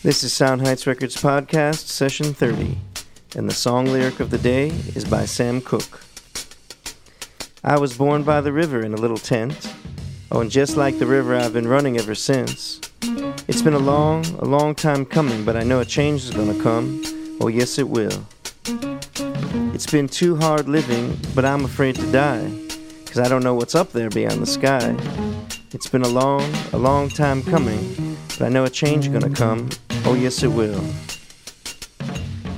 This is Sound Heights Records Podcast, Session 30, and the song lyric of the day is by Sam Cooke. I was born by the river in a little tent. Oh, and just like the river, I've been running ever since. It's been a long, a long time coming, but I know a change is gonna come. Oh, yes, it will. It's been too hard living, but I'm afraid to die, cause I don't know what's up there beyond the sky. It's been a long, a long time coming, but I know a change gonna come. Oh, yes, it will.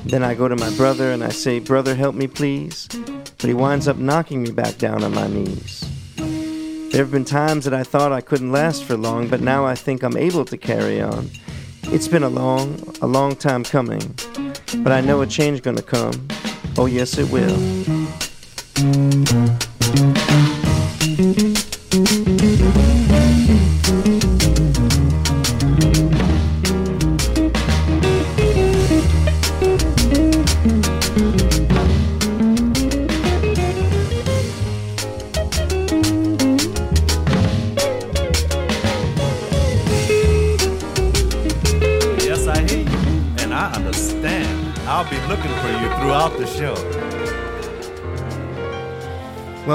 Then I go to my brother and I say, Brother, help me, please. But he winds up knocking me back down on my knees. There have been times that I thought I couldn't last for long, but now I think I'm able to carry on. It's been a long, a long time coming, but I know a change gonna come. Oh, yes, it will.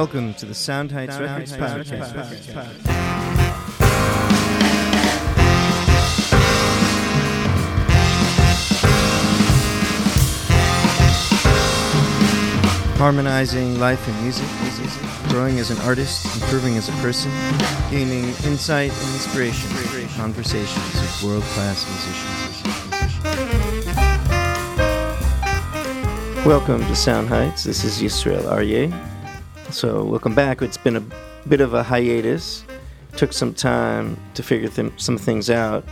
Welcome to the Sound Heights Records Podcast. Harmonizing life and music, growing as an artist, improving as a person, gaining insight and inspiration, conversations with world-class musicians. Welcome to Sound Heights. This is Yisrael Aryeh. So, welcome back. It's been a bit of a hiatus. Took some time to figure th- some things out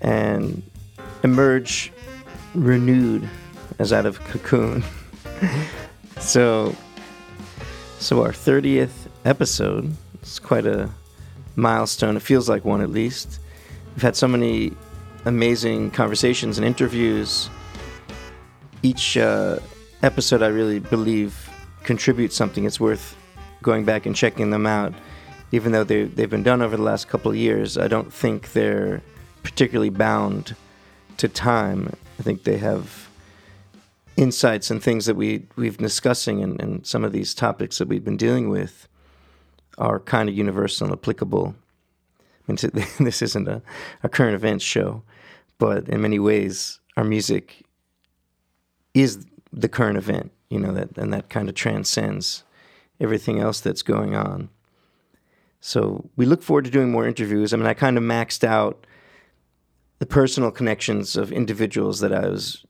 and emerge renewed as out of cocoon. so, so our 30th episode is quite a milestone. It feels like one at least. We've had so many amazing conversations and interviews. Each uh, episode, I really believe, contributes something. It's worth going back and checking them out. Even though they, they've been done over the last couple of years, I don't think they're particularly bound to time. I think they have insights and things that we, we've been discussing and, and some of these topics that we've been dealing with are kind of universal and applicable. I mean, this isn't a, a current events show, but in many ways, our music is the current event, you know, that and that kind of transcends everything else that's going on. So we look forward to doing more interviews. I mean, I kind of maxed out the personal connections of individuals that I was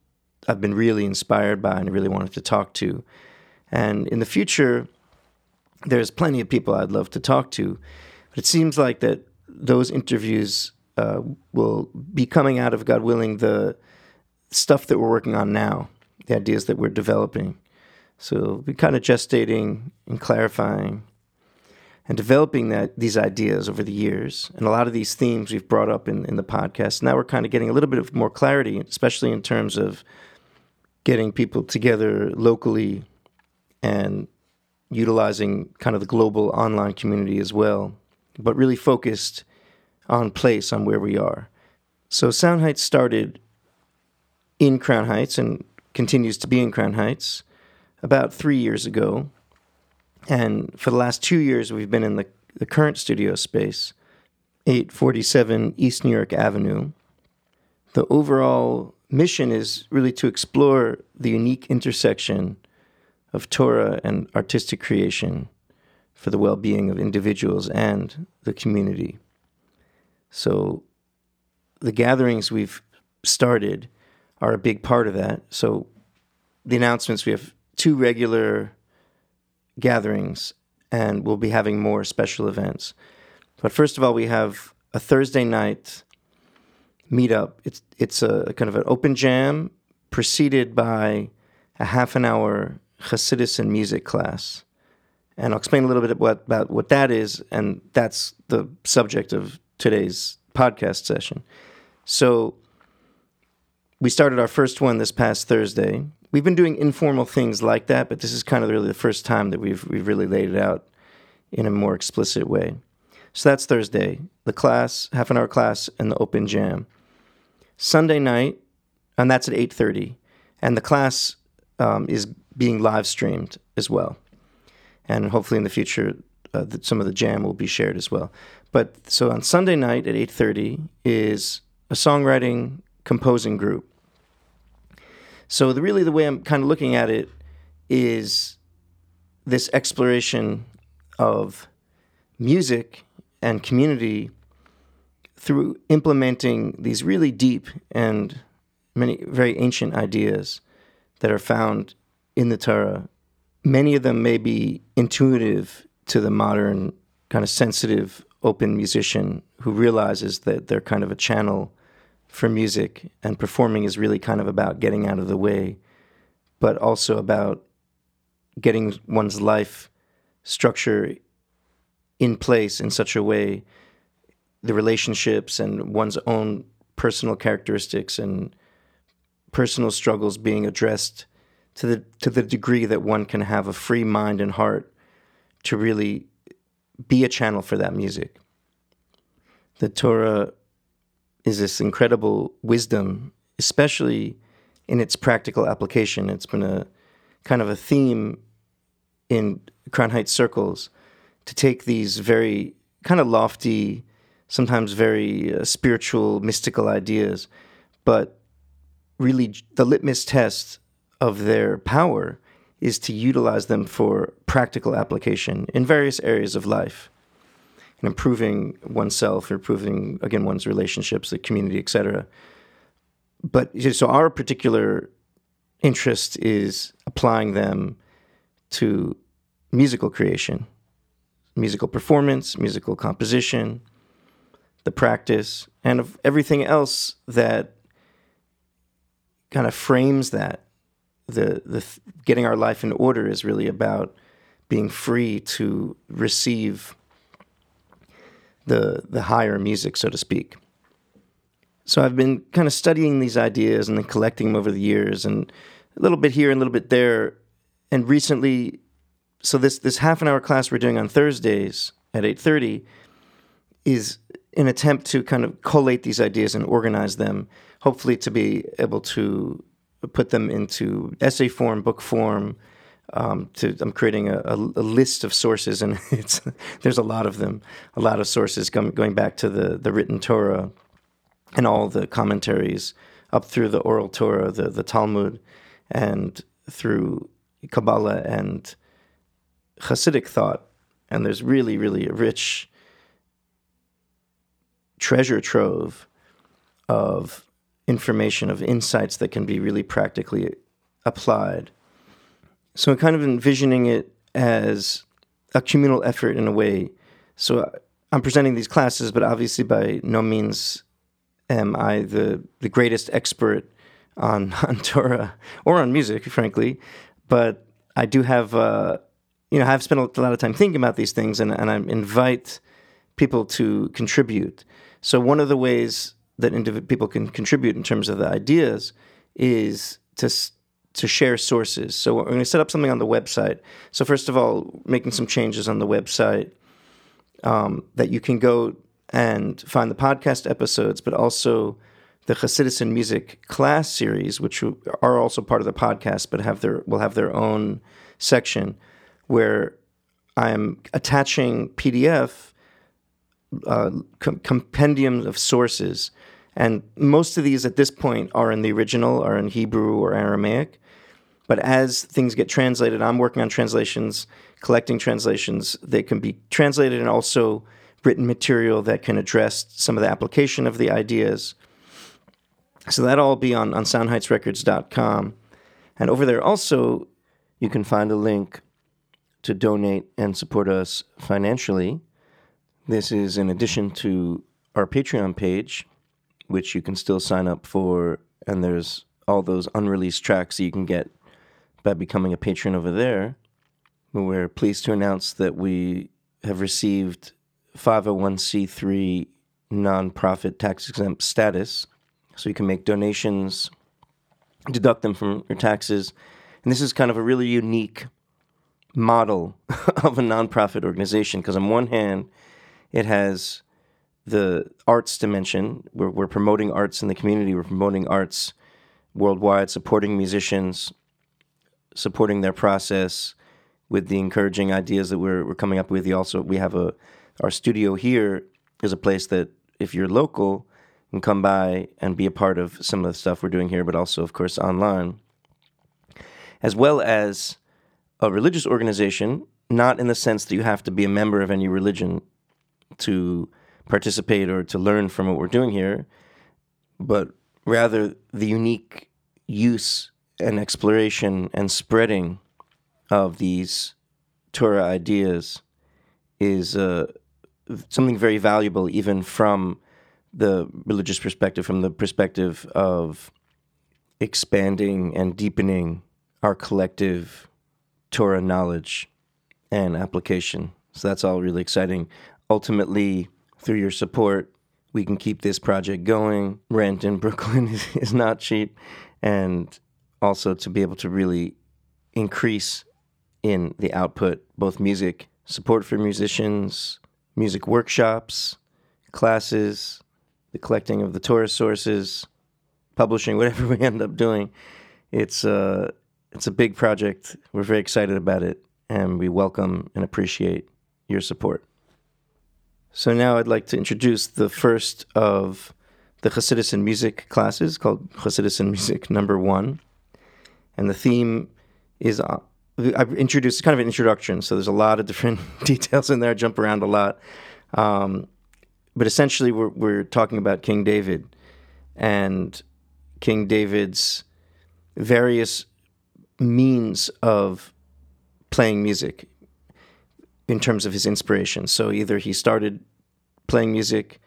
I've been really inspired by and really wanted to talk to. And in the future, there's plenty of people I'd love to talk to, but it seems like that those interviews uh, will be coming out of God willing the stuff that we're working on now, the ideas that we're developing. So we're kind of gestating and clarifying and developing that these ideas over the years. And a lot of these themes we've brought up in, in the podcast. Now we're kind of getting a little bit of more clarity, especially in terms of getting people together locally and utilizing kind of the global online community as well, but really focused on place, on where we are. So Sound Heights started in Crown Heights and continues to be in Crown Heights about three years ago. And for the last two years, we've been in the, the current studio space, 847 East New York Avenue. The overall mission is really to explore the unique intersection of Torah and artistic creation for the well being of individuals and the community. So the gatherings we've started are a big part of that. So the announcements we have two regular gatherings and we'll be having more special events. But first of all, we have a Thursday night meetup. It's it's a kind of an open jam preceded by a half an hour Hasidus and music class. And I'll explain a little bit about what that is, and that's the subject of today's podcast session. So we started our first one this past Thursday. We've been doing informal things like that, but this is kind of really the first time that we've we've really laid it out in a more explicit way. So that's Thursday, the class, half an hour class, and the open jam. Sunday night, and that's at 8.30. And the class um, is being live streamed as well. And hopefully in the future, uh, some of the jam will be shared as well. But so on Sunday night at 8.30 is a songwriting composing group. So the, really the way I'm kind of looking at it is this exploration of music and community through implementing these really deep and many very ancient ideas that are found in the Torah. Many of them may be intuitive to the modern kind of sensitive, open musician who realizes that they're kind of a channel for music and performing is really kind of about getting out of the way, but also about getting one's life structure in place in such a way the relationships and one's own personal characteristics and personal struggles being addressed to the to the degree that one can have a free mind and heart to really be a channel for that music. The Torah is this incredible wisdom, especially in its practical application. It's been a kind of a theme in Crown Heights circles to take these very kind of lofty, sometimes very uh, spiritual, mystical ideas, but really the litmus test of their power is to utilize them for practical application in various areas of life and improving oneself, improving again one's relationships, the community, etc. But so our particular interest is applying them to musical creation, musical performance, musical composition, the practice, and of everything else that kind of frames that. The, the getting our life in order is really about being free to receive the the higher music, so to speak. So I've been kind of studying these ideas and then collecting them over the years, and a little bit here and a little bit there. And recently, so this this half an hour class we're doing on Thursdays at eight thirty is an attempt to kind of collate these ideas and organize them, hopefully to be able to put them into essay form, book form. Um, to, I'm creating a, a, list of sources, and it's there's a lot of them, a lot of sources going, going back to the the written Torah and all the commentaries up through the oral Torah, the the Talmud, and through Kabbalah and Hasidic thought, and there's really, really a rich treasure trove of information, of insights that can be really practically applied. So I'm kind of envisioning it as a communal effort in a way. So I'm presenting these classes, but obviously by no means am I the, the greatest expert on, on Torah or on music, frankly. But I do have uh, you know, I've spent a lot of time thinking about these things, and, and I invite people to contribute. So one of the ways that indiv- people can contribute in terms of the ideas is to to share sources. So we're going to set up something on the website. So first of all, making some changes on the website um, that you can go and find the podcast episodes, but also the Hasidus and Music class series, which are also part of the podcast, but have their will have their own section where I'm attaching PDF uh, com- compendiums of sources, and most of these at this point are in the original, are in Hebrew or Aramaic. But as things get translated, I'm working on translations, collecting translations. They can be translated and also written material that can address some of the application of the ideas. So that'll all be on, on soundheightsrecords.com. And over there also, you can find a link to donate and support us financially. This is in addition to our Patreon page, which you can still sign up for, and there's all those unreleased tracks you can get by becoming a patron over there. We're pleased to announce that we have received 501c3 nonprofit tax exempt status. So you can make donations, deduct them from your taxes. And this is kind of a really unique model of a nonprofit organization because on one hand it has the arts dimension. We're, we're promoting arts in the community. We're promoting arts worldwide, supporting musicians, supporting their process with the encouraging ideas that we're, we're coming up with. We also we have a our studio here is a place that if you're local can come by and be a part of some of the stuff we're doing here, but also of course online, as well as a religious organization. Not in the sense that you have to be a member of any religion to participate or to learn from what we're doing here, but rather the unique use and exploration and spreading of these Torah ideas is uh, something very valuable, even from the religious perspective, from the perspective of expanding and deepening our collective Torah knowledge and application. So that's all really exciting. Ultimately, through your support, we can keep this project going. Rent in Brooklyn is, is not cheap. And also to be able to really increase in the output, both music, support for musicians, music workshops, classes, the collecting of the Torah sources, publishing, whatever we end up doing. It's, uh, it's a big project. We're very excited about it and we welcome and appreciate your support. So now I'd like to introduce the first of the Chassidus and Music classes called Chassidus and Music number one. And the theme is uh, I've introduced kind of an introduction, so there's a lot of different details in there, I jump around a lot. Um, but essentially, we're, we're talking about King David and King David's various means of playing music in terms of his inspiration. So either he started playing music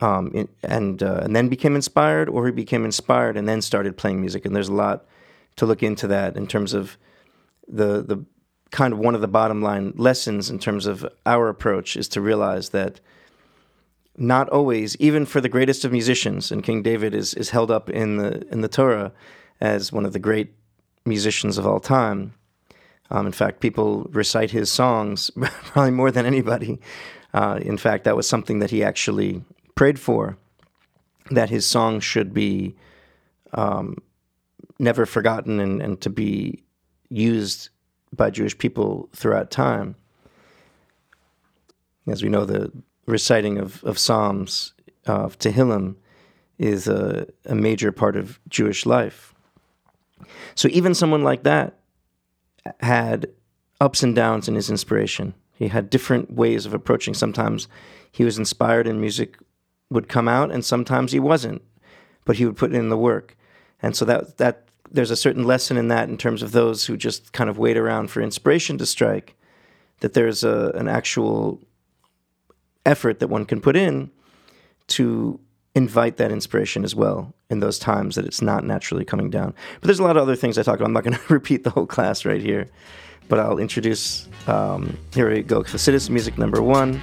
um, in, and uh, and then became inspired, or he became inspired and then started playing music. And there's a lot to look into that in terms of the the kind of one of the bottom line lessons in terms of our approach is to realize that not always, even for the greatest of musicians, and King David is is held up in the in the Torah as one of the great musicians of all time. Um, in fact, people recite his songs probably more than anybody. Uh, in fact, that was something that he actually prayed for, that his songs should be um, never forgotten and, and to be used by Jewish people throughout time. As we know, the reciting of, of Psalms, of Tehillim, is a, a major part of Jewish life. So even someone like that had ups and downs in his inspiration. He had different ways of approaching. Sometimes he was inspired and music would come out, and sometimes he wasn't, but he would put in the work. And so that that there's a certain lesson in that in terms of those who just kind of wait around for inspiration to strike. That there's a, an actual effort that one can put in to invite that inspiration as well in those times that it's not naturally coming down. But there's a lot of other things I talk about. I'm not going to repeat the whole class right here, but I'll introduce. Um, here we go, Chassidus music number one,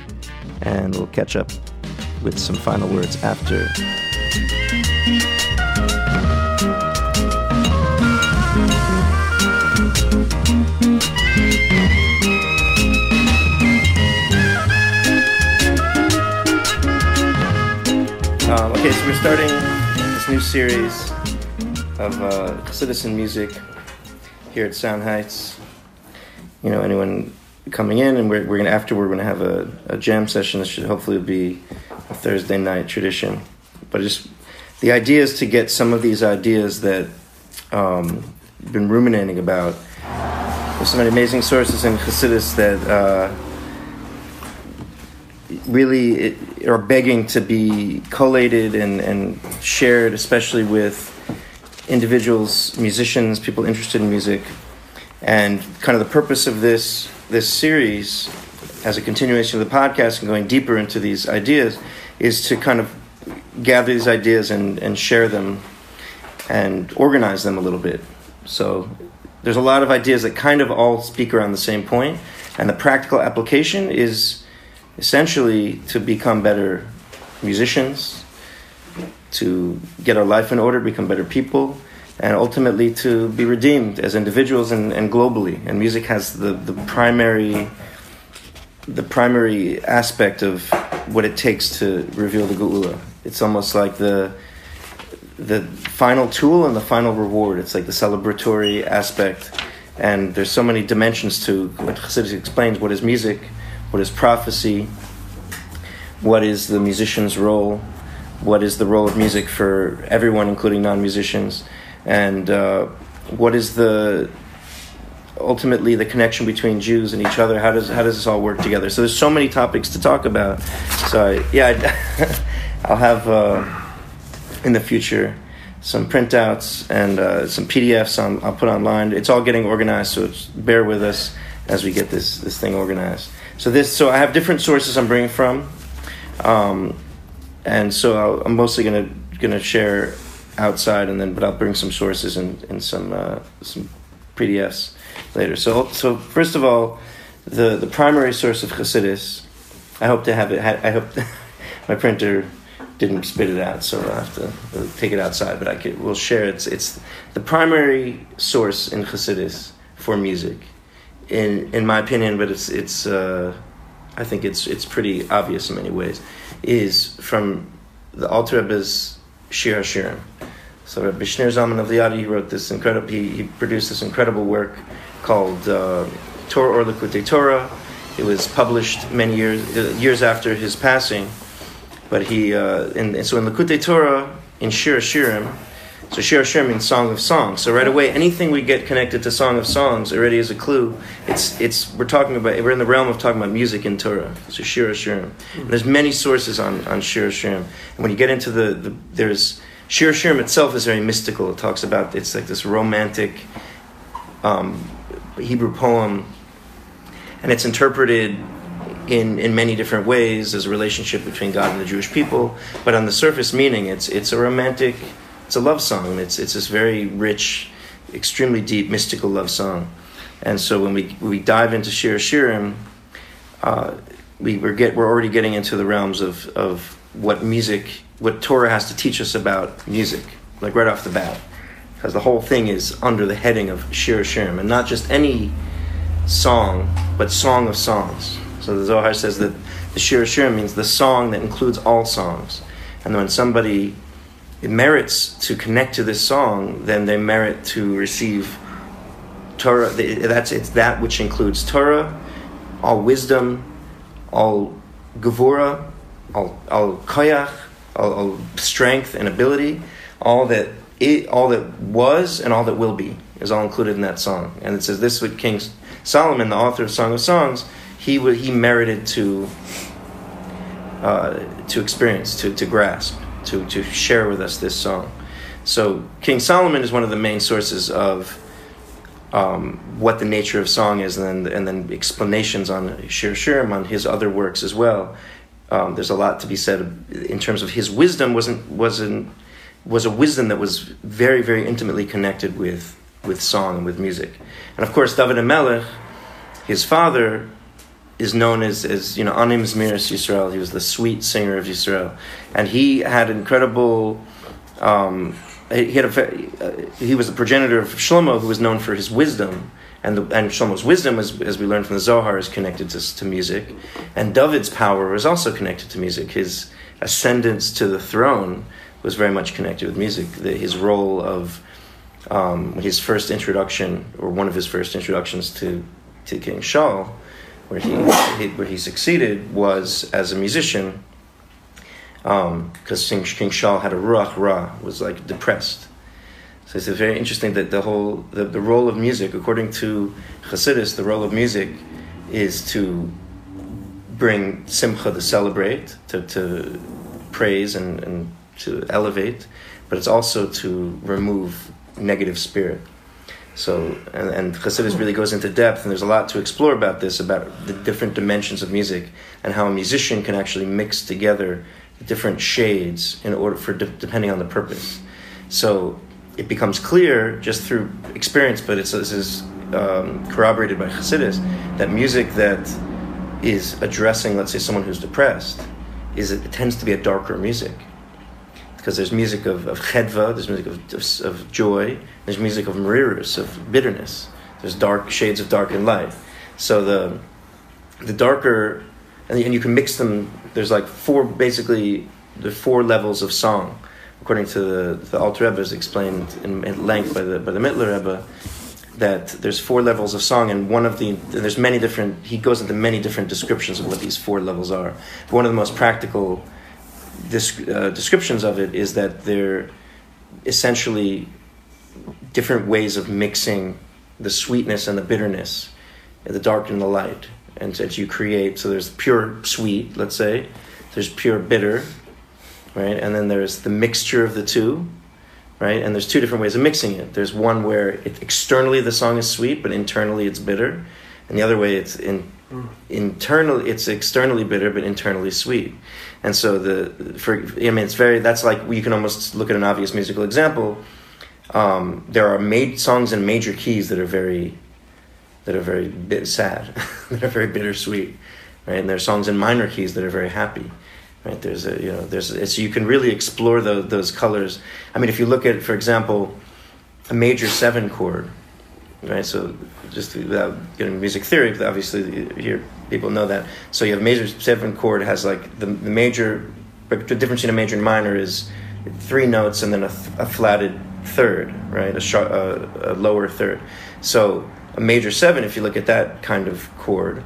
and we'll catch up with some final words after. Um, okay, so we're starting this new series of uh, Chassidus music here at Sound Heights. You know, anyone coming in, and we're, we're gonna after we're gonna have a, a jam session. This should hopefully be a Thursday night tradition. But just the idea is to get some of these ideas that um, I've been ruminating about. There's so many amazing sources in Chassidus that. Uh, really are begging to be collated and, and shared, especially with individuals, musicians, people interested in music. And kind of the purpose of this this series, as a continuation of the podcast and going deeper into these ideas, is to kind of gather these ideas and, and share them and organize them a little bit. So there's a lot of ideas that kind of all speak around the same point, and the practical application is essentially to become better musicians, to get our life in order, become better people, and ultimately to be redeemed as individuals and, and globally. And music has the, the primary the primary aspect of what it takes to reveal the Geula. It's almost like the the final tool and the final reward. It's like the celebratory aspect, and there's so many dimensions to what Chassidus explains. What is music? What is prophecy? What is the musician's role? What is the role of music for everyone, including non-musicians? And uh, what is the ultimately the connection between Jews and each other. How does how does this all work together? So there's so many topics to talk about. So I, yeah, I, will have uh, in the future some printouts and uh, some PDFs on, I'll put online. It's all getting organized, so bear with us as we get this this thing organized. So this so I have different sources I'm bringing from, um, and so i am mostly gonna gonna share outside and then but I'll bring some sources and, and some uh, some PDFs later. So, so first of all, the, the primary source of Chassidus, I hope to have it. I hope my printer didn't spit it out, so I'll have to uh, take it outside. But I could, we'll share it. It's, it's the primary source in Chassidus for music, in in my opinion. But it's it's uh, I think it's it's pretty obvious in many ways. Is from the Alter Rebbe's Shir Hashirim. So Rabbi Shneur Zalman of Liadi, he wrote this incredible. He, he produced this incredible work called uh, Torah Ohr Likutei Torah. It was published many years uh, years after his passing, but he uh, in, so in Likutei Torah in Shir Shirim. So Shir Shirim means Song of Songs. So right away, anything we get connected to Song of Songs already is a clue. It's it's we're talking about we're in the realm of talking about music in Torah. So Shir Shirim. There's many sources on on Shir Shirim. And when you get into the, the there's Shir Shirim itself is very mystical. It talks about it's like this romantic. Um, Hebrew poem, and it's interpreted in, in many different ways as a relationship between God and the Jewish people. But on the surface meaning, it's it's a romantic, it's a love song. It's it's this very rich, extremely deep mystical love song. And so when we we dive into Shir Shirim, uh, we we're get we're already getting into the realms of of what music, what Torah has to teach us about music, like right off the bat because the whole thing is under the heading of Shir Shirim, and not just any song, but song of songs. So the Zohar says that the Shir Shirim means the song that includes all songs. And when somebody merits to connect to this song, then they merit to receive Torah. That's it's that which includes Torah, all wisdom, all gevura, all, all koyach, all, all strength and ability, all that it, all that was and all that will be is all included in that song. And it says this with King Solomon, the author of Song of Songs, he he merited to uh, to experience, to, to grasp, to, to share with us this song. So King Solomon is one of the main sources of um, what the nature of song is, and then, and then explanations on Shir Shirim on his other works as well. Um, there's a lot to be said in terms of his wisdom wasn't wasn't was a wisdom that was very, very intimately connected with, with song and with music. And of course, David HaMelech, his father, is known as, as you know, Anim Zmiris Yisrael. He was the sweet singer of Yisrael. And he had incredible. Um, he, had a, uh, he was the progenitor of Shlomo, who was known for his wisdom. And, the, and Shlomo's wisdom, as, as we learned from the Zohar, is connected to, to music. And David's power is also connected to music. His ascendance to the throne was very much connected with music. The, his role of um, his first introduction, or one of his first introductions to, to King Shaul, where he, he where he succeeded, was as a musician, because um, King Shaul had a ruach ra, was like depressed. So it's very interesting that the whole the, the role of music, according to Chassidus, the role of music is to bring simcha to celebrate, to, to praise and, and to elevate, but it's also to remove negative spirit. So, and, and Chassidus really goes into depth, and there's a lot to explore about this, about the different dimensions of music, and how a musician can actually mix together different shades in order for de- depending on the purpose. So, it becomes clear just through experience, but it's this is um, corroborated by Chassidus that music that is addressing, let's say, someone who's depressed, is it, it tends to be a darker music because there's music of, of chedva, there's music of, of, of, joy, there's music of merirus, of bitterness. There's dark shades of dark and light. So the the darker, and, and you can mix them. There's like four basically the four levels of song, according to the the Alter Rebbe is explained in, in length by the by the Mittler Rebbe that there's four levels of song, and one of the there's many different. He goes into many different descriptions of what these four levels are. One of the most practical uh, descriptions of it is that they're essentially different ways of mixing the sweetness and the bitterness, the dark and the light, and that you create. So there's pure sweet, let's say, there's pure bitter, right, and then there's the mixture of the two right? And there's two different ways of mixing it. There's one where it, externally the song is sweet, but internally it's bitter, and the other way it's in, mm. internal it's externally bitter but internally sweet. And so the for I mean it's very that's like you can almost look at an obvious musical example. Um, there are made songs in major keys that are very that are very bit sad, that are very bittersweet, right? And there are songs in minor keys that are very happy right there's a you know there's it's you can really explore the, those colors i mean if you look at for example a major seven chord right? So just without getting music theory obviously here people know that. So you have a major seven chord has like the, the major the difference between a major and minor is three notes and then a, a flatted third right? A, sharp, a lower third. So a major seven if you look at that kind of chord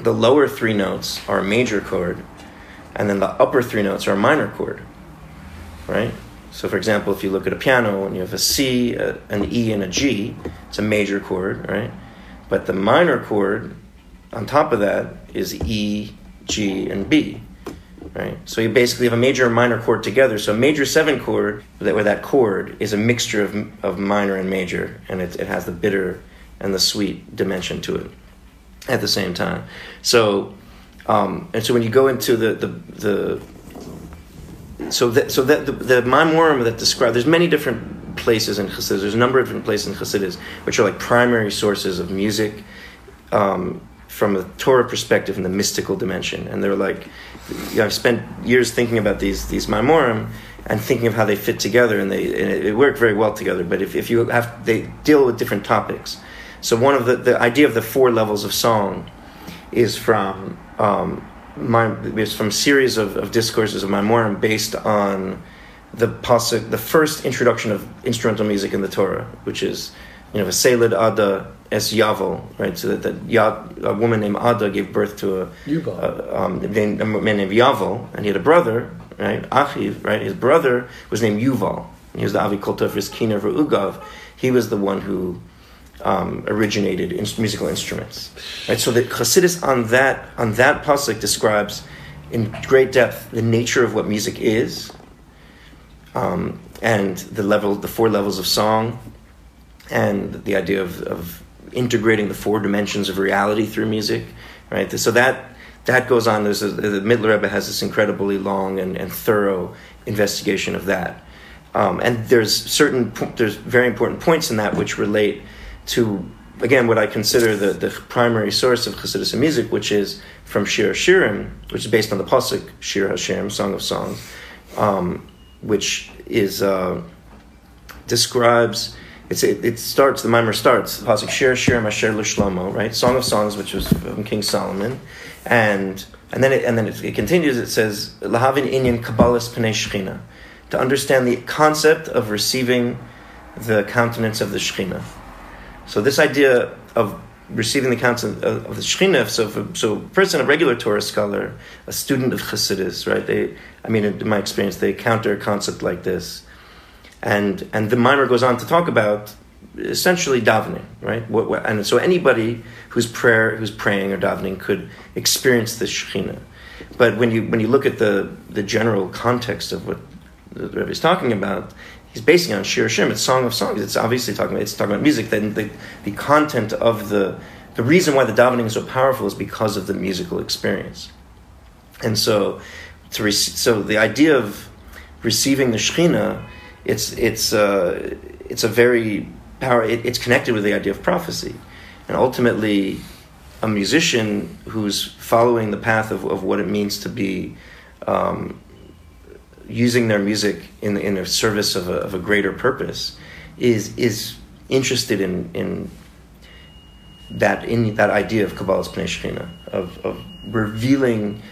the lower three notes are a major chord and then the upper three notes are a minor chord, right? So, for example, if you look at a piano and you have a C, a, an E, and a G, it's a major chord, right? But the minor chord on top of that is E, G, and B, right? So you basically have a major and minor chord together. So a major seven chord, where that chord is a mixture of, of minor and major, and it, it has the bitter and the sweet dimension to it at the same time. So um, and so when you go into the the, the so that so that the, the Maimorim that describe there's many different places in Chassidus. There's a number of different places in Chassidus which are like primary sources of music um, from a Torah perspective in the mystical dimension. And they're like, you know, I've spent years thinking about these these Maimorim and thinking of how they fit together, and they and it, it work very well together. But if, if you have they deal with different topics. So one of the the idea of the four levels of song is from um, my, it's from a series of, of discourses of Maimorim based on the the first introduction of instrumental music in the Torah, which is you know Vaselid Ada es Yavel, right? So that, that Yad, a woman named Ada gave birth to a, a, um, a man named Yavel, and he had a brother, right? Achiv, right? His brother was named Yuval. He was the Avikultov Kiner Ugav. He was the one who um, originated in musical instruments. Right, so the Chassidus on that on that pasuk describes in great depth the nature of what music is, um, and the level, the four levels of song, and the idea of, of integrating the four dimensions of reality through music. Right, so that that goes on. There's a, the Mittler Rebbe has this incredibly long and, and thorough investigation of that. Um, and there's certain there's very important points in that which relate to again what I consider the, the primary source of Chassidus music, which is from Shir Shirim, which is based on the pasuk Shir Hashirim, Song of Songs, um, which is uh, describes. It's, it, it starts the mimer starts the pasuk Shir Shirim Asher L'Shlomo, right? Song of Songs, which was from King Solomon, and and then it, and then it, it continues. It says Lahavin Inyan Kabbalas Pnei Shechina, to understand the concept of receiving the countenance of the Shechina. So this idea of receiving the counsel of, the Shekhinah, so so a person, a regular Torah scholar, a student of Chassidus, right? They, I mean, in my experience, they encounter a concept like this, and and the mimer goes on to talk about essentially davening, right? What, what, and so anybody who's prayer, who's praying or davening, could experience the Shekhinah. But when you when you look at the the general context of what the Rebbe is talking about, he's basing on Shir Shim. It's Song of Songs. It's obviously talking about it's talking about music. Then the, the content of the the reason why the davening is so powerful is because of the musical experience. And so, to rec- so the idea of receiving the Shechina, it's it's uh, it's a very power. It, it's connected with the idea of prophecy, and ultimately, a musician who's following the path of, of what it means to be um, using their music in in a service of a, of a greater purpose is is interested in in that in that idea of Kabbalas Pnei Shechina, of, of revealing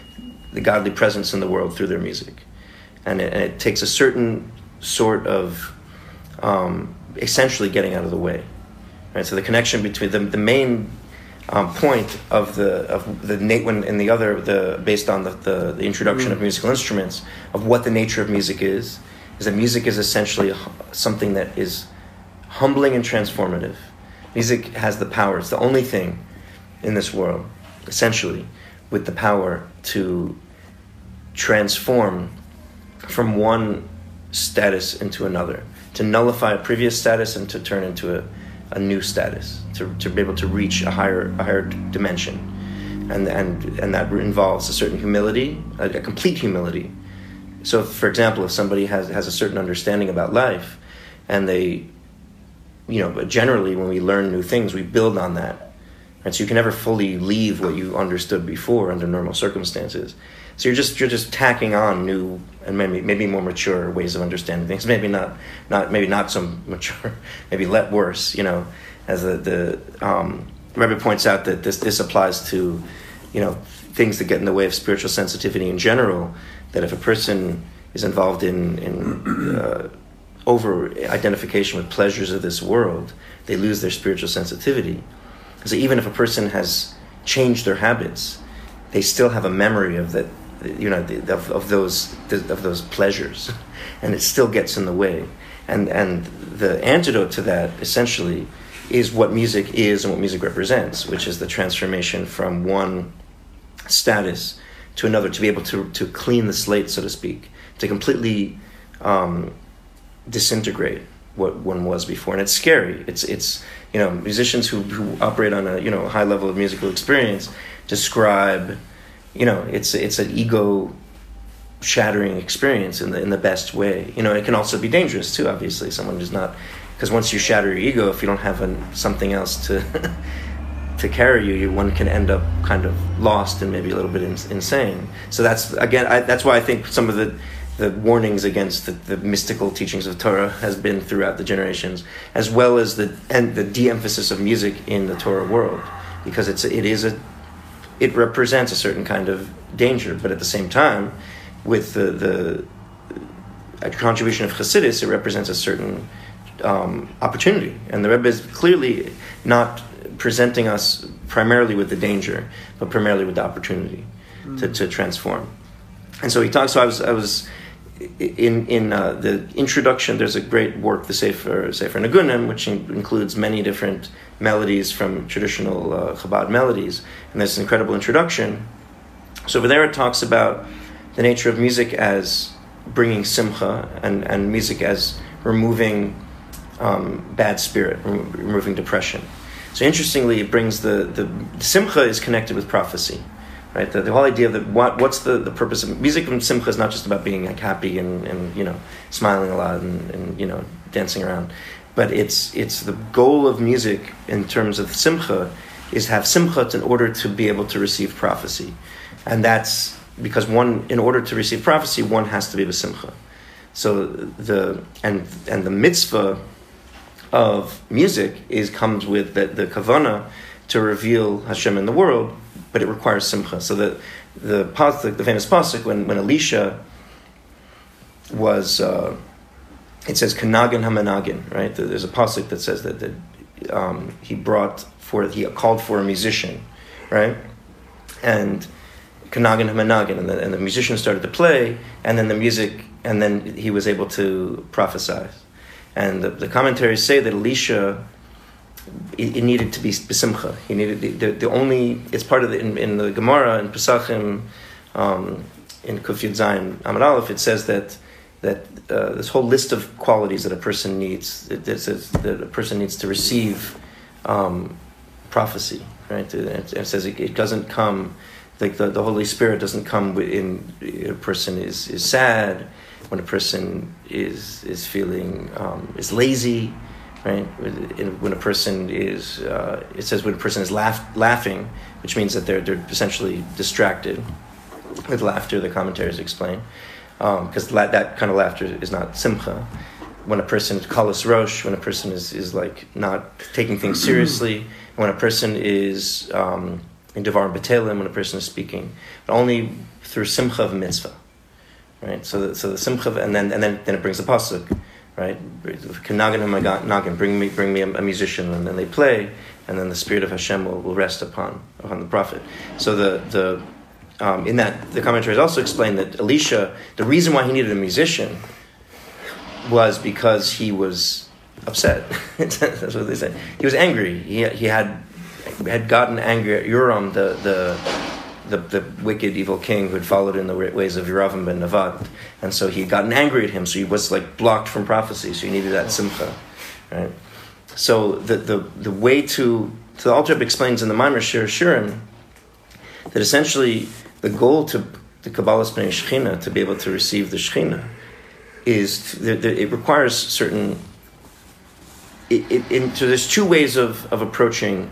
the godly presence in the world through their music. And it, and it takes a certain sort of um, essentially getting out of the way. Right? So the connection between the, the main um, point of the of the Nate in the other the based on the, the, the introduction mm. of musical instruments of what the nature of music is is that music is essentially something that is humbling and transformative. Music has the power. It's the only thing in this world, essentially, with the power to transform from one status into another, to nullify a previous status and to turn into a, a new status, to, to be able to reach a higher, a higher dimension. And, and, and that involves a certain humility, a, a complete humility. So, for example, if somebody has, has a certain understanding about life and they, you know, but generally when we learn new things, we build on that. Right? So you can never fully leave what you understood before under normal circumstances. So you're just you're just tacking on new and maybe maybe more mature ways of understanding things. Maybe not not maybe not so mature. Maybe let worse. You know, as the the um, Rebbe points out that this this applies to you know things that get in the way of spiritual sensitivity in general. That if a person is involved in in uh, over identification with pleasures of this world, they lose their spiritual sensitivity. So even if a person has changed their habits, they still have a memory of that you know, of, of those of those pleasures, and it still gets in the way. And and the antidote to that essentially is what music is and what music represents, which is the transformation from one status to another, to be able to to clean the slate, so to speak, to completely um, disintegrate what one was before. And it's scary. It's it's you know musicians who who operate on a you know high level of musical experience describe you know, it's it's an ego shattering experience in the in the best way. You know, it can also be dangerous too. Obviously, someone who's not because once you shatter your ego, if you don't have an, something else to to carry you, you, one can end up kind of lost and maybe a little bit in, insane. So that's again, I, that's why I think some of the the warnings against the, the, mystical teachings of Torah has been throughout the generations, as well as the and the de-emphasis of music in the Torah world, because it's it is a it represents a certain kind of danger, but at the same time, with the, the contribution of Hasidus, it represents a certain um, opportunity. And the Rebbe is clearly not presenting us primarily with the danger, but primarily with the opportunity mm. to, to transform. And so he talks. So I was, I was in in uh, the introduction, there's a great work, the Sefer Sefer Nagunim, which in, includes many different melodies from traditional uh, Chabad melodies, and there's an incredible introduction. So over there, it talks about the nature of music as bringing simcha and, and music as removing um, bad spirit, removing depression. So interestingly, it brings the, the, the simcha is connected with prophecy right? The, the whole idea of that what what's the, the purpose of music from simcha is not just about being like happy and, and you know smiling a lot and, and you know dancing around, but it's it's the goal of music in terms of simcha is have simcha in order to be able to receive prophecy, and that's because one in order to receive prophecy one has to be with simcha. So the and and the mitzvah of music is comes with the, the kavana to reveal Hashem in the world, but it requires simcha. So the the pasuk, the famous pasuk, when when Elisha was, uh, it says kanagin hamanagin, right? There's a pasuk that says that, that um, he brought for he called for a musician, right? And kanagin hamanagin, and the, and the musician started to play, and then the music, and then he was able to prophesy. And the, the commentaries say that Elisha it, it, needed to be besimcha. He needed the, the, only. It's part of the in, in the Gemara in Pesachim, um, in Kufyud Zayin Amud Aleph. It says that that uh, this whole list of qualities that a person needs it that a person needs to receive um, prophecy. Right. It, it says it, it, doesn't come. Like the, the Holy Spirit doesn't come in a person is, is sad, when a person is is feeling um, is lazy, right? When a person is, uh, it says when a person is laugh, laughing, which means that they're, they're essentially distracted with laughter, the commentaries explain, because um, that kind of laughter is not simcha. When a person is kalas rosh, when a person is, is like not taking things seriously, when a person is um, in Devar Batelim, when a person is speaking, but only through Simcha of Mitzvah. Right? So the, so the Simcha, and then, and then, then it brings the Pasuk, right? Nagin, bring me, bring me a, a musician, and then they play, and then the Spirit of Hashem will, will rest upon, upon the prophet. So the, the um, in that, the commentaries also explain that Elisha, the reason why he needed a musician was because he was upset. That's what they say. He was angry. He, he had had gotten angry at Uram, the, the the, the wicked, evil king who had followed in the ways of Yeravam ben Nevat, and so he had gotten angry at him. So he was like blocked from prophecy. So he needed that simcha, right? So the the, the way to so the Alter explains in the Maimer Shir Shirim that essentially the goal to the Kabbalas Pnei Shechina to be able to receive the Shechina is to, it requires certain. It, it, it, so there's two ways of, of approaching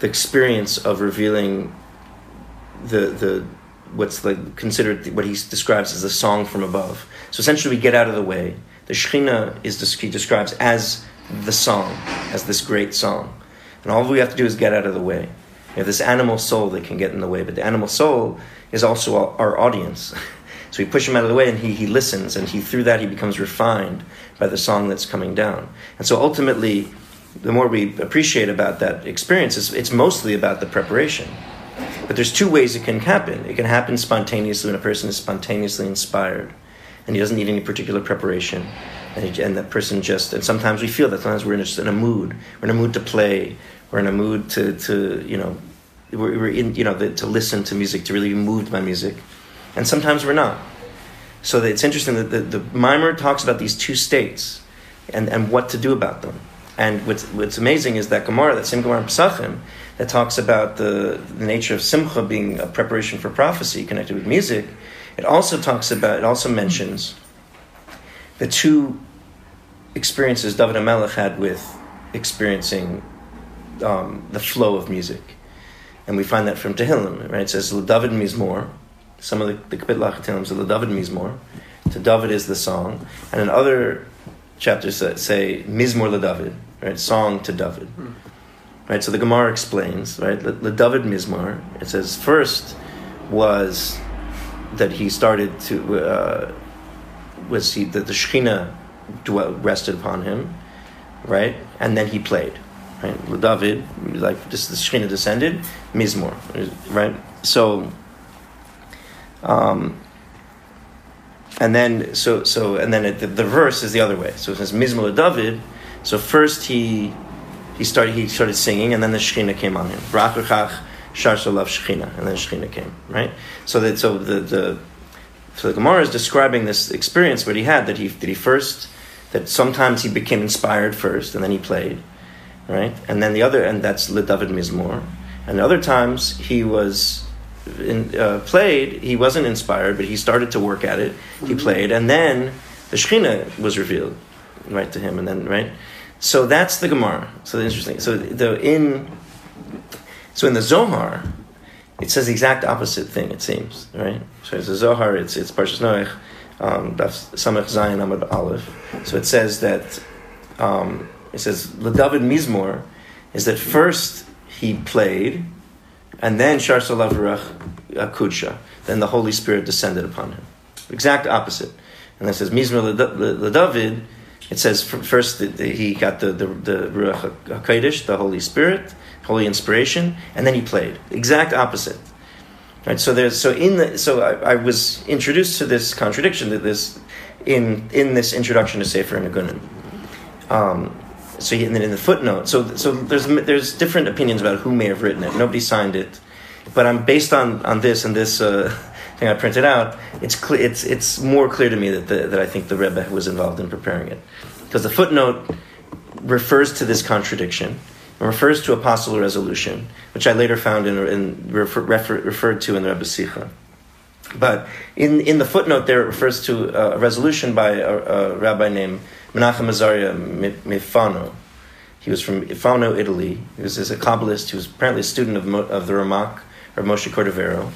the experience of revealing the the what's like considered what he describes as the song from above. So essentially, we get out of the way. The Shekhinah is he describes as the song, as this great song, and all we have to do is get out of the way. We have this animal soul that can get in the way, but the animal soul is also our audience. So we push him out of the way and he, he listens, and he through that he becomes refined by the song that's coming down. And so ultimately, the more we appreciate about that experience, it's, it's mostly about the preparation. But there's two ways it can happen. It can happen spontaneously when a person is spontaneously inspired and he doesn't need any particular preparation. And, he, and that person just, and sometimes we feel that sometimes we're just in a mood. We're in a mood to play. We're in a mood to, to you know, we're, we're in, you know, the, to listen to music, to really be moved by music. And sometimes we're not. So it's interesting that the, the Maimer talks about these two states and, and what to do about them. And what's, what's amazing is that Gemara, that same Gemara in Pesachim, that talks about the, the nature of Simcha being a preparation for prophecy connected with music, it also talks about, it also mentions the two experiences David HaMelech had with experiencing um, the flow of music. And we find that from Tehillim, right? It says, David Mizmor, some of the, the Kapit Lachatillams are David Mizmor. To David is the song. And in other chapters that say Mizmor David, right? Song to David. Hmm. Right, so the Gemara explains, right? The David Mizmor, it says first was that he started to uh, was he that the Shekhinah dwelt, rested upon him, right? And then he played, right? David, like just the Shekhinah descended, Mizmor, right? So, um, and then so so and then it, the, the, verse is the other way. So it says Mizmor David. So first he he started he started singing, and then the Shechina came on him. Brachachach Shechina, and then Shechina came. Right. So that so the the so the Gemara is describing this experience what he had that he that he first that sometimes he became inspired first, and then he played, right, and then the other and that's Le David Mizmor, and other times he was. In, uh, played, he wasn't inspired, but he started to work at it. He mm-hmm. played, and then the Shekhinah was revealed, right to him, and then right. So that's the Gemara. So interesting. So the in so in the Zohar, it says the exact opposite thing. It seems right. So it's the Zohar. It's it's Parshas Noach. Um, that's Samech Zayin Amud Aleph. So it says that um, it says David Mizmor is that first he played, and then Shar Salav Kudsha. Then the Holy Spirit descended upon him. Exact opposite. And it says Mizmor David it says first he got the the, the Ruach Hakodesh, the Holy Spirit, Holy Inspiration, and then he played. Exact opposite. Right. So there's so in the so I, I was introduced to this contradiction that this in in this introduction to Sefer Nigunim. Um, so and then in the footnote, so so there's there's different opinions about who may have written it. Nobody signed it, but I'm based on on this and this. Uh, thing I printed out, it's clear, it's it's more clear to me that the, that I think the Rebbe was involved in preparing it, because the footnote refers to this contradiction and refers to a possible resolution, which I later found in, in refer, refer, referred to in the rebbe's Sicha. But in, in the footnote there, it refers to a resolution by a, a rabbi named Menachem Azaria Mifano. He was from Fano, Italy. He was, a Kabbalist. He was apparently a student of, of the Ramak, or Moshe Cordovero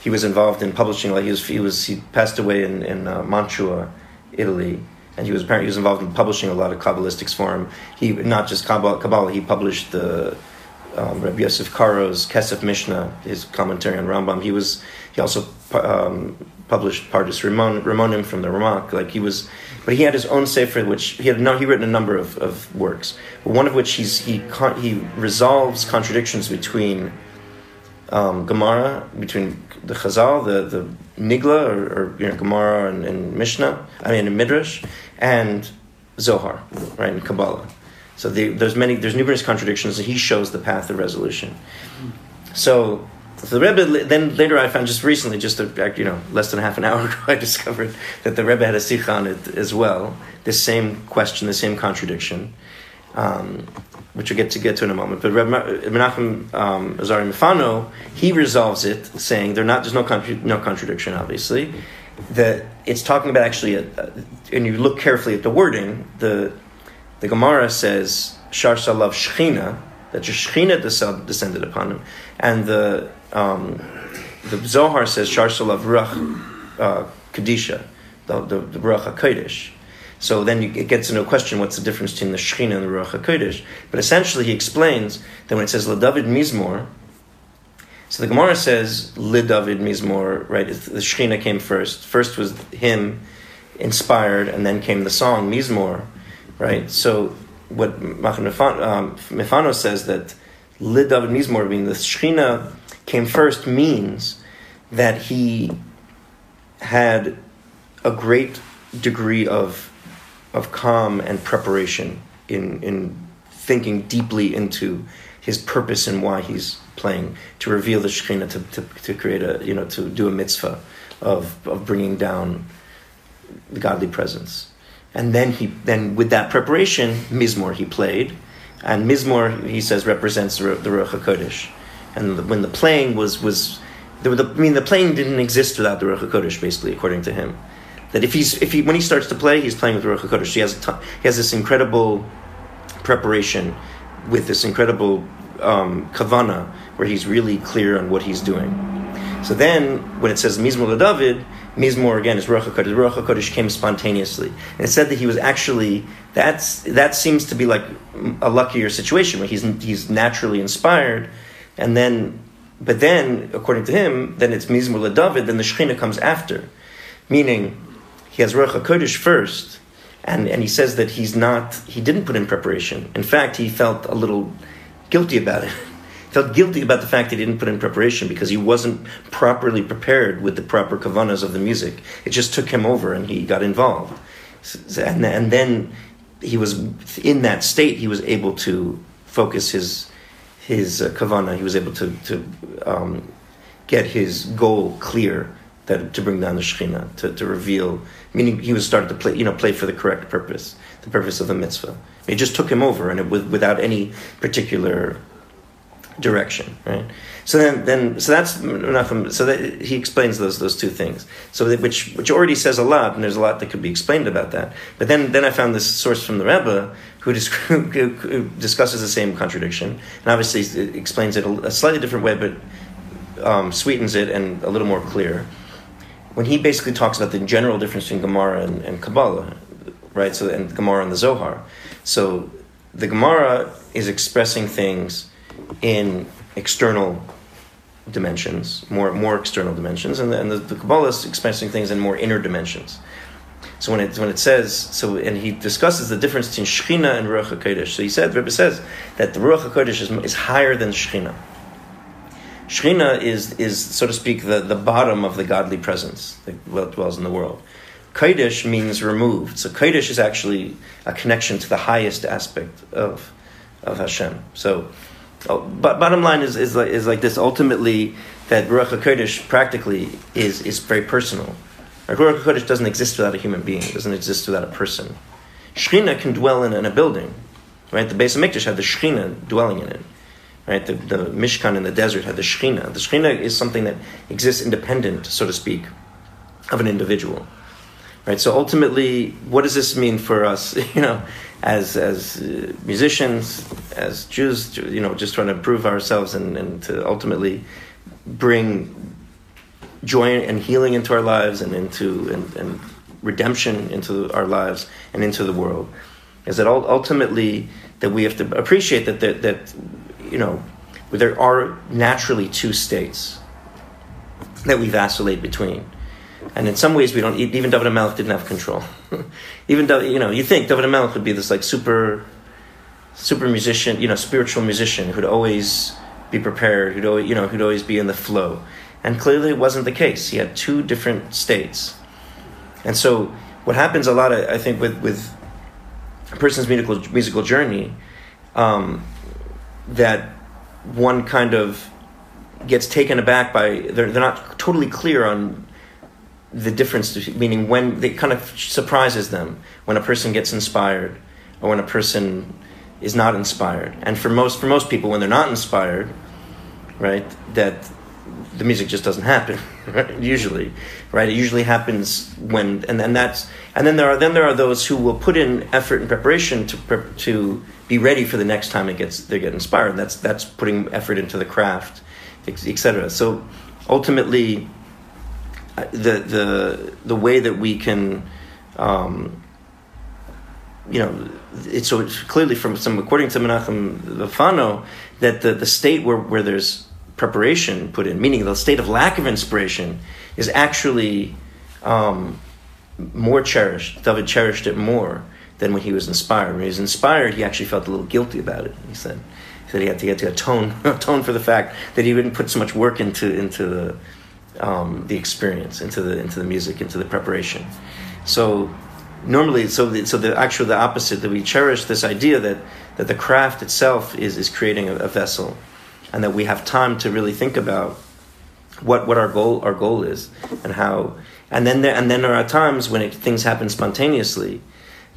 he was involved in publishing. Like he was, he was, he passed away in in uh, Mantua, Italy, and he was apparently he was involved in publishing a lot of kabbalistic seforim. He not just Kabbalah, Kabbalah he published the um, Rabbi Yosef Karo's Kesef Mishnah, his commentary on Rambam. He was he also um, published Pardes Ramon, Ramonim from the Ramak. Like he was, but he had his own sefer, which he had no, he written a number of, of works. One of which he's he he resolves contradictions between um, Gemara, between the Chazal, the the Nigla or, or you know, Gemara and, and Mishnah. I mean, Midrash and Zohar, right, and Kabbalah. So the, there's many, there's numerous contradictions, and he shows the path of resolution. So the Rebbe, then later I found just recently, just a, you know, less than half an hour ago, I discovered that the Rebbe had a Sicha on it as well. The same question, the same contradiction, um, which we'll get to get to in a moment. But Rebbe Menachem um, Azari Mifano, he resolves it, saying there not there's no contra- no contradiction, obviously. That it's talking about actually, a, a, and you look carefully at the wording. The the Gemara says Shar Salav Shechina, that your Shechina descended upon him, and the um, the Zohar says Shar Salav Ruach uh, the the, the. So then you, it gets into a question: What's the difference between the Shechina and the Ruach Hakodesh? But essentially, he explains that when it says LeDavid Mizmor, so the Gemara says LeDavid Mizmor, right? The Shechina came first. First was him inspired, and then came the song Mizmor right? So what Mifano um, says that David Mizmor, being the Shechina came first, means that he had a great degree of of calm and preparation in in thinking deeply into his purpose and why he's playing to reveal the Shekhinah to, to, to create a you know to do a mitzvah of of bringing down the godly presence. And then he then with that preparation mizmor he played, and mizmor he says represents the, the Ruach Hakodesh, and when the playing was was the, the, I mean the playing didn't exist without the Ruach Hakodesh basically according to him, that if he's if he when he starts to play he's playing with Ruach Hakodesh he has a ton, he has this incredible preparation with this incredible um, kavana where he's really clear on what he's doing. So then when it says mizmor David Mizmor again is Ruach HaKodesh. Ruach HaKodesh came spontaneously. And it said that he was actually, that's, that seems to be like a luckier situation where he's, he's naturally inspired. And then, but then, according to him, then it's Mizmor David, then the Shekhinah comes after. Meaning, he has Ruach HaKodesh first, and, and he says that he's not, he didn't put in preparation. In fact, he felt a little guilty about it felt guilty about the fact he didn't put in preparation because he wasn't properly prepared with the proper kavanas of the music. It just took him over and he got involved. And, and then he was in that state, he was able to focus his his uh, kavana, he was able to, to um, get his goal clear that to bring down the Shekhinah, to, to reveal, meaning he was started to play, you know, play for the correct purpose, the purpose of the mitzvah. It just took him over, and it, without any particular direction, right? So then, then so that's enough. so that he explains those those two things. So that, which which already says a lot, and there's a lot that could be explained about that. But then then I found this source from the Rebbe who, discusses the same contradiction, and obviously explains it a, a slightly different way, but um, sweetens it and a little more clear. When he basically talks about the general difference between Gemara and, and Kabbalah, right? So and Gemara and the Zohar. So the Gemara is expressing things in external dimensions, more more external dimensions, and the, and the, the Kabbalah is expressing things in more inner dimensions. So when it when it says so, and he discusses the difference between Shechina and Ruach Hakodesh. So he said, Rebbe says that the Ruach Hakodesh is, is higher than Shechina. Shechina is is so to speak the, the bottom of the godly presence that dwells in the world. Kodesh means removed. So Kodesh is actually a connection to the highest aspect of of Hashem. So Oh, but bottom line is, is, like, is like this ultimately that Ruach HaKodesh practically is, is very personal. Ruach HaKodesh doesn't exist without a human being, it doesn't exist without a person. Shechina can dwell in, in a building, right? The Beis Hamikdash had the Shechina dwelling in it, right? The, the Mishkan in the desert had the Shechina. The Shechina is something that exists independent, so to speak, of an individual, right? So ultimately, what does this mean for us? You know, as as uh, musicians, as Jews, you know, just trying to prove ourselves and, and to ultimately bring joy and healing into our lives and into and, and redemption into our lives and into the world. Is that ultimately that we have to appreciate that that, that you know there are naturally two states that we vacillate between. And in some ways, we don't. Even David HaMelech didn't have control. even though you know, you think David HaMelech would be this like super, super musician, you know, spiritual musician who'd always be prepared, who'd always, you know, who'd always be in the flow. And clearly, it wasn't the case. He had two different states. And so, what happens a lot, I think, with with a person's musical musical journey, um, that one kind of gets taken aback by they're, they're not totally clear on the difference meaning when it kind of surprises them when a person gets inspired or when a person is not inspired and for most for most people when they're not inspired right that the music just doesn't happen right? usually right? It usually happens when and, then that's and then there are then there are those who will put in effort and preparation to to be ready for the next time it gets they get inspired. That's that's putting effort into the craft etc so ultimately the the the way that we can, um, you know, it's so it's clearly from some according to Menachem Lefano that the, the state where, where there's preparation put in, meaning the state of lack of inspiration, is actually um, more cherished. David cherished it more than when he was inspired. When he was inspired, he actually felt a little guilty about it. He said, he said he had to get to atone atone for the fact that he didn't put so much work into into the um, the experience, into the into the music, into the preparation. So normally, so the, so the actual the opposite that we cherish this idea that that the craft itself is is creating a, a vessel, and that we have time to really think about what what our goal our goal is and how and then there and then there are times when it, things happen spontaneously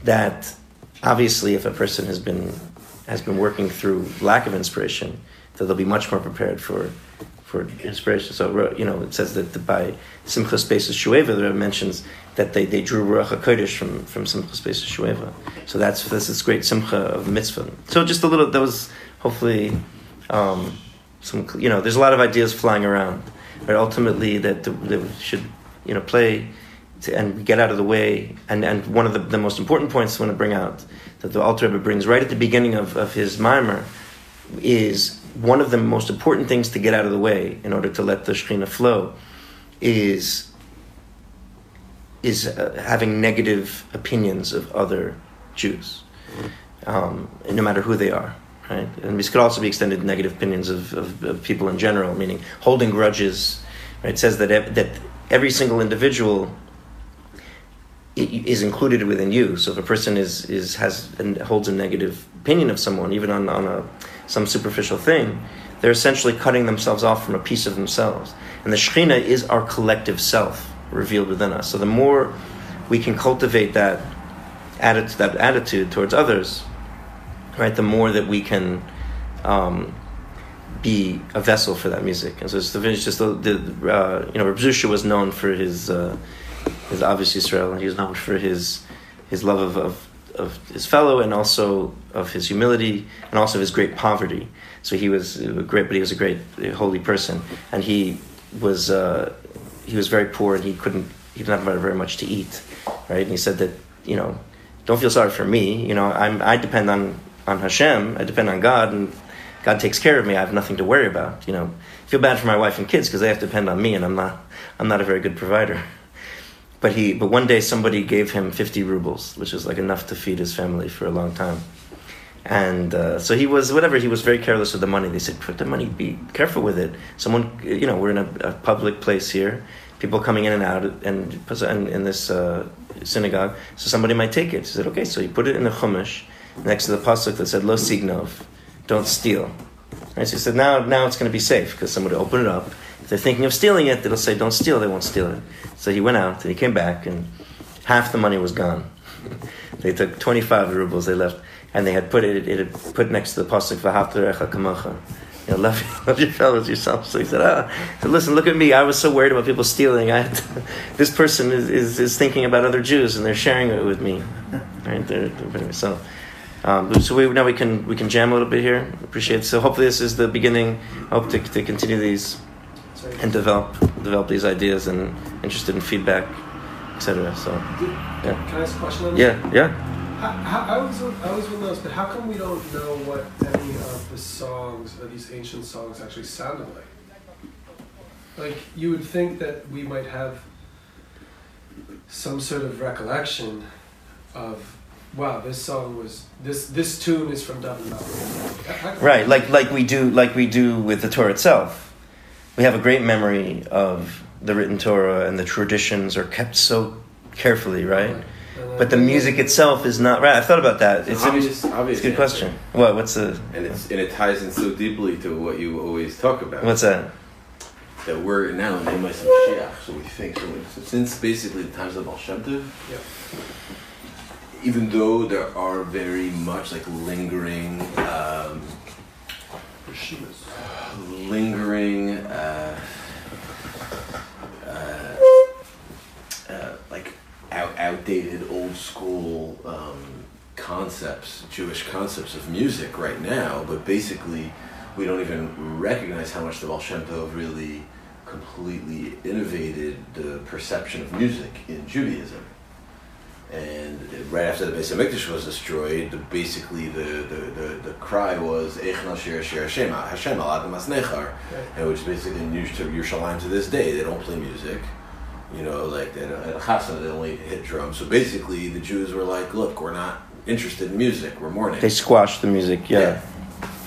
that obviously if a person has been has been working through lack of inspiration that they'll be much more prepared for for inspiration. So you know, it says that by Simchas Beis Hashoeva, there mentions that they, they drew Ruach Hakodesh from from Simchas Beis Hashoeva. So that's this is great Simcha of the mitzvah. So just a little. That was hopefully um, some. You know, there's a lot of ideas flying around. But ultimately, that, that should you know play. To, and get out of the way. And, and one of the, the most important points I want to bring out that the Alter Rebbe brings right at the beginning of, of his mimer is one of the most important things to get out of the way in order to let the Shekhinah flow is is uh, having negative opinions of other Jews, um, no matter who they are. Right? And this could also be extended negative opinions of, of, of, people in general, meaning holding grudges. Right? It says that ev- that every single individual is included within you. So if a person is is has and holds a negative opinion of someone, even on on a some superficial thing, they're essentially cutting themselves off from a piece of themselves. And the Shekhinah is our collective self revealed within us. So the more we can cultivate that that attitude towards others, right, the more that we can um, be a vessel for that music. And so it's, it's just the, the uh, you know, Reb Zusha was known for his, uh, his Ahavas Yisrael, and he was known for his his love of, of of his fellow and also of his humility and also his great poverty. So he was great, but he was a great holy person, and he was uh, he was very poor and he couldn't he didn't have very much to eat, right? And he said that you know, don't feel sorry for me. You know, I'm I depend on on Hashem. I depend on God, and God takes care of me. I have nothing to worry about. You know, I feel bad for my wife and kids because they have to depend on me, and I'm not I'm not a very good provider. But he, but one day somebody gave him 50 rubles, which is like enough to feed his family for a long time. And uh, so he was, whatever, he was very careless with the money. They said, put the money, be careful with it. Someone, you know, we're in a, a public place here, people coming in and out, and, and in this uh, synagogue, so somebody might take it. He said, okay, so he put it in the chumash next to the pasuk that said, lo signov, don't steal. Right, so he said, now, now it's going to be safe because somebody will open it up If they're thinking of stealing it, they'll say, don't steal, they won't steal it. So he went out and he came back and half the money was gone. they took 25 rubles they left and they had put it, it had put next to the pasuk v'ahavta l'reacha kamocha. You know, love, love your fellows yourself. So he said, ah, so listen, look at me. I was so worried about people stealing. I to, this person is, is, is, thinking about other Jews and they're sharing it with me. Right? They're, they're, so, um, so we, now we can we can jam a little bit here. Appreciate it. So hopefully this is the beginning. I hope to, to continue these and develop develop these ideas and interested in feedback, etc. So, yeah. Can I ask a question? On yeah, yeah. I, I was I was with those, but how come we don't know what any of the songs, or these ancient songs, actually sounded like? Like you would think that we might have some sort of recollection of wow, this song was this this tune is from Dublin Right, like like we do like we do with the Torah itself. We have a great memory of the written Torah and the traditions are kept so carefully, right? right. But the music itself is not right. I thought about that. It's, obvious, obvious it's a good question. What? What's the? And it's and it ties in so deeply to what you always talk about. What's that? That we're now in the Mashiach, so we think so. Since basically the times of Baal Shem Tov, yeah even though there are very much like lingering, um, lingering, uh, uh, uh, like out, outdated, old school um, concepts, Jewish concepts of music right now, but basically we don't even recognize how much the Baal really completely innovated the perception of music in Judaism and right after the Beis Hamikdash was destroyed, the, basically the, the, the, the cry was Eich Nashir Shir Hashem Hashem al admas nechar, and which is basically used to Yerushalayim to this day. They don't play music, you know, like at Chasna they only hit drums. So basically, the Jews were like, "Look, we're not interested in music. We're mourning." They squashed the music, yeah. yeah.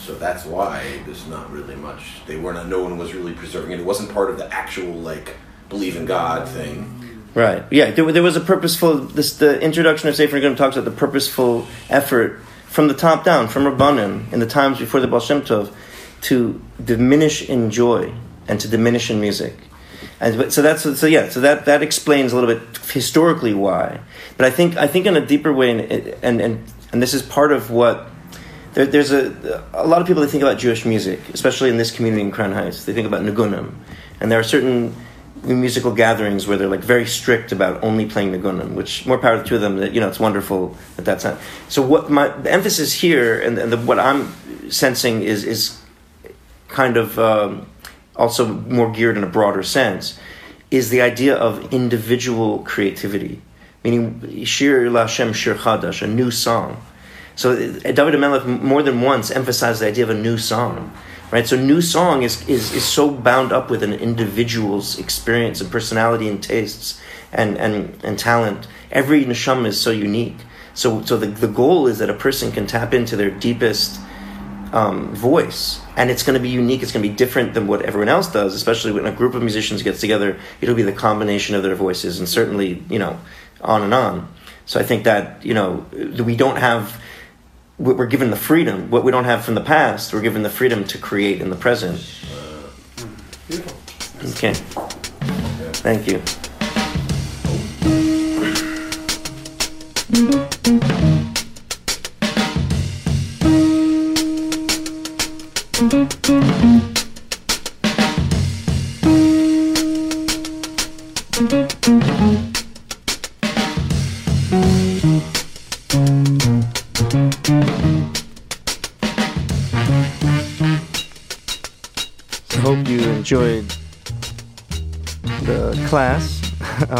So that's why there's not really much. They were not. No one was really preserving it. It wasn't part of the actual like believe in God thing Right. Yeah. There, there was a purposeful. This the introduction of Sefer Nigunim talks about the purposeful effort from the top down, from Rabbanim, in the times before the Baal Shem Tov, to diminish in joy and to diminish in music. And so that's so yeah. So that that explains a little bit historically why. But I think I think in a deeper way, and and and, and this is part of what. There, there's a, a lot of people that think about Jewish music, especially in this community in Crown Heights. They think about Nigunim, and there are certain musical gatherings where they're like very strict about only playing the gunan, which more power to them. That you know, it's wonderful at that not. So what my the emphasis here and, and the, what I'm sensing is is kind of um, also more geared in a broader sense is the idea of individual creativity, meaning shir lashem shir chadash, a new song. So David Melech more than once emphasized the idea of a new song right? So new song is, is, is so bound up with an individual's experience and personality and tastes and, and, and talent. Every neshama is so unique. So, so the, the goal is that a person can tap into their deepest um, voice, and it's going to be unique. It's going to be different than what everyone else does, especially when a group of musicians gets together. It'll be the combination of their voices, and certainly, you know, on and on. So I think that you know we don't have we're given the freedom. What we don't have from the past, we're given the freedom to create in the present. Okay. Thank you.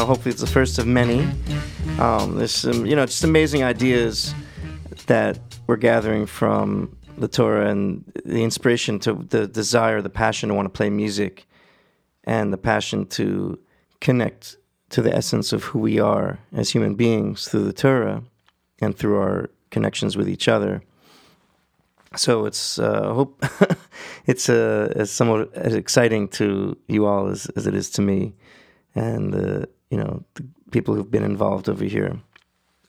Uh, hopefully, it's the first of many. Um, there's some, you know, just amazing ideas that we're gathering from the Torah and the inspiration to the desire, the passion to want to play music, and the passion to connect to the essence of who we are as human beings through the Torah and through our connections with each other so it's uh, hope it's uh, as somewhat as exciting to you all as, as it is to me, and uh, you know the people who've been involved over here.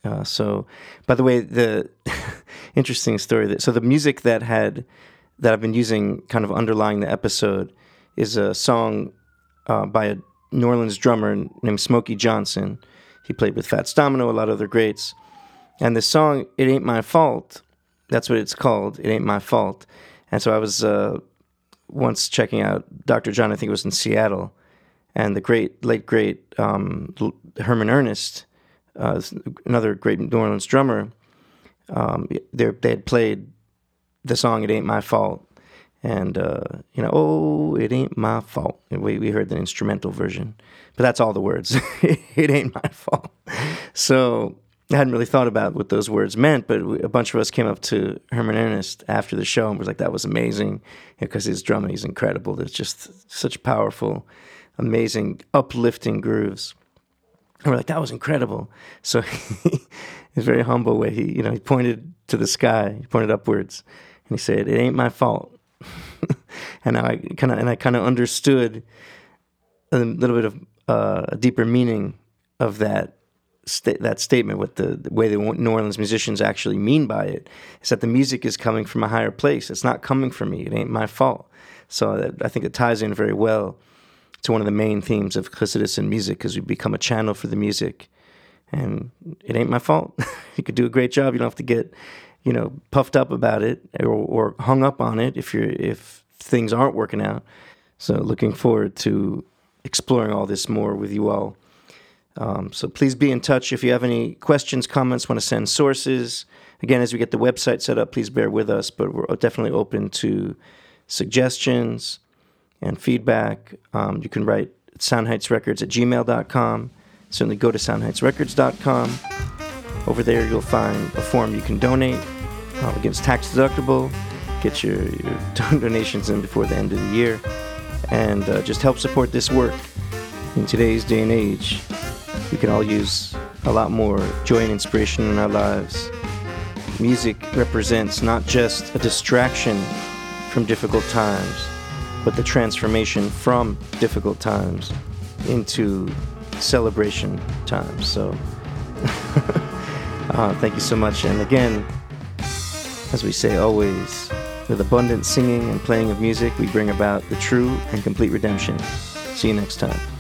Uh, so, by the way, the interesting story that so the music that had that I've been using, kind of underlying the episode, is a song uh, by a New Orleans drummer named Smokey Johnson. He played with Fats Domino, a lot of other greats, and the song "It Ain't My Fault." That's what it's called. It ain't my fault. And so I was uh, once checking out Dr. John. I think it was in Seattle, and the great late great um, Herman Ernest, uh, another great New Orleans drummer. Um, they had played the song "It Ain't My Fault," and uh, you know, oh, it ain't my fault. We we heard the instrumental version, but that's all the words. it ain't my fault. So I hadn't really thought about what those words meant, but we, a bunch of us came up to Herman Ernest after the show and was like, "That was amazing," because his drumming is incredible. There's just such powerful, amazing, uplifting grooves. And we're like, "That was incredible." So he, he's very humble way. He, you know, he pointed to the sky, he pointed upwards, and he said, "It ain't my fault." and I kind of and I kind of understood a little bit of uh, a deeper meaning of that that statement. What the, the, way the New Orleans musicians actually mean by it is that the music is coming from a higher place. It's not coming from me. It ain't my fault. So that, I think it ties in very well to one of the main themes of Chassidus and music, because we become a channel for the music, and it ain't my fault. you could do a great job. You don't have to get you know puffed up about it or, or hung up on it if you're if things aren't working out. So looking forward to exploring all this more with you all. Um, so please be in touch if you have any questions, comments, want to send sources. Again, as we get the website set up, please bear with us, but we're definitely open to suggestions and feedback. Um, you can write soundheightsrecords at gmail.com. Certainly go to soundheightsrecords.com. Over there, you'll find a form you can donate. Uh, again, it's tax deductible. Get your, your donations in before the end of the year and uh, just help support this work. In today's day and age, we can all use a lot more joy and inspiration in our lives. Music represents not just a distraction from difficult times, but the transformation from difficult times into celebration times. So, uh, thank you so much. And again, as we say always, with abundant singing and playing of music, we bring about the true and complete redemption. See you next time.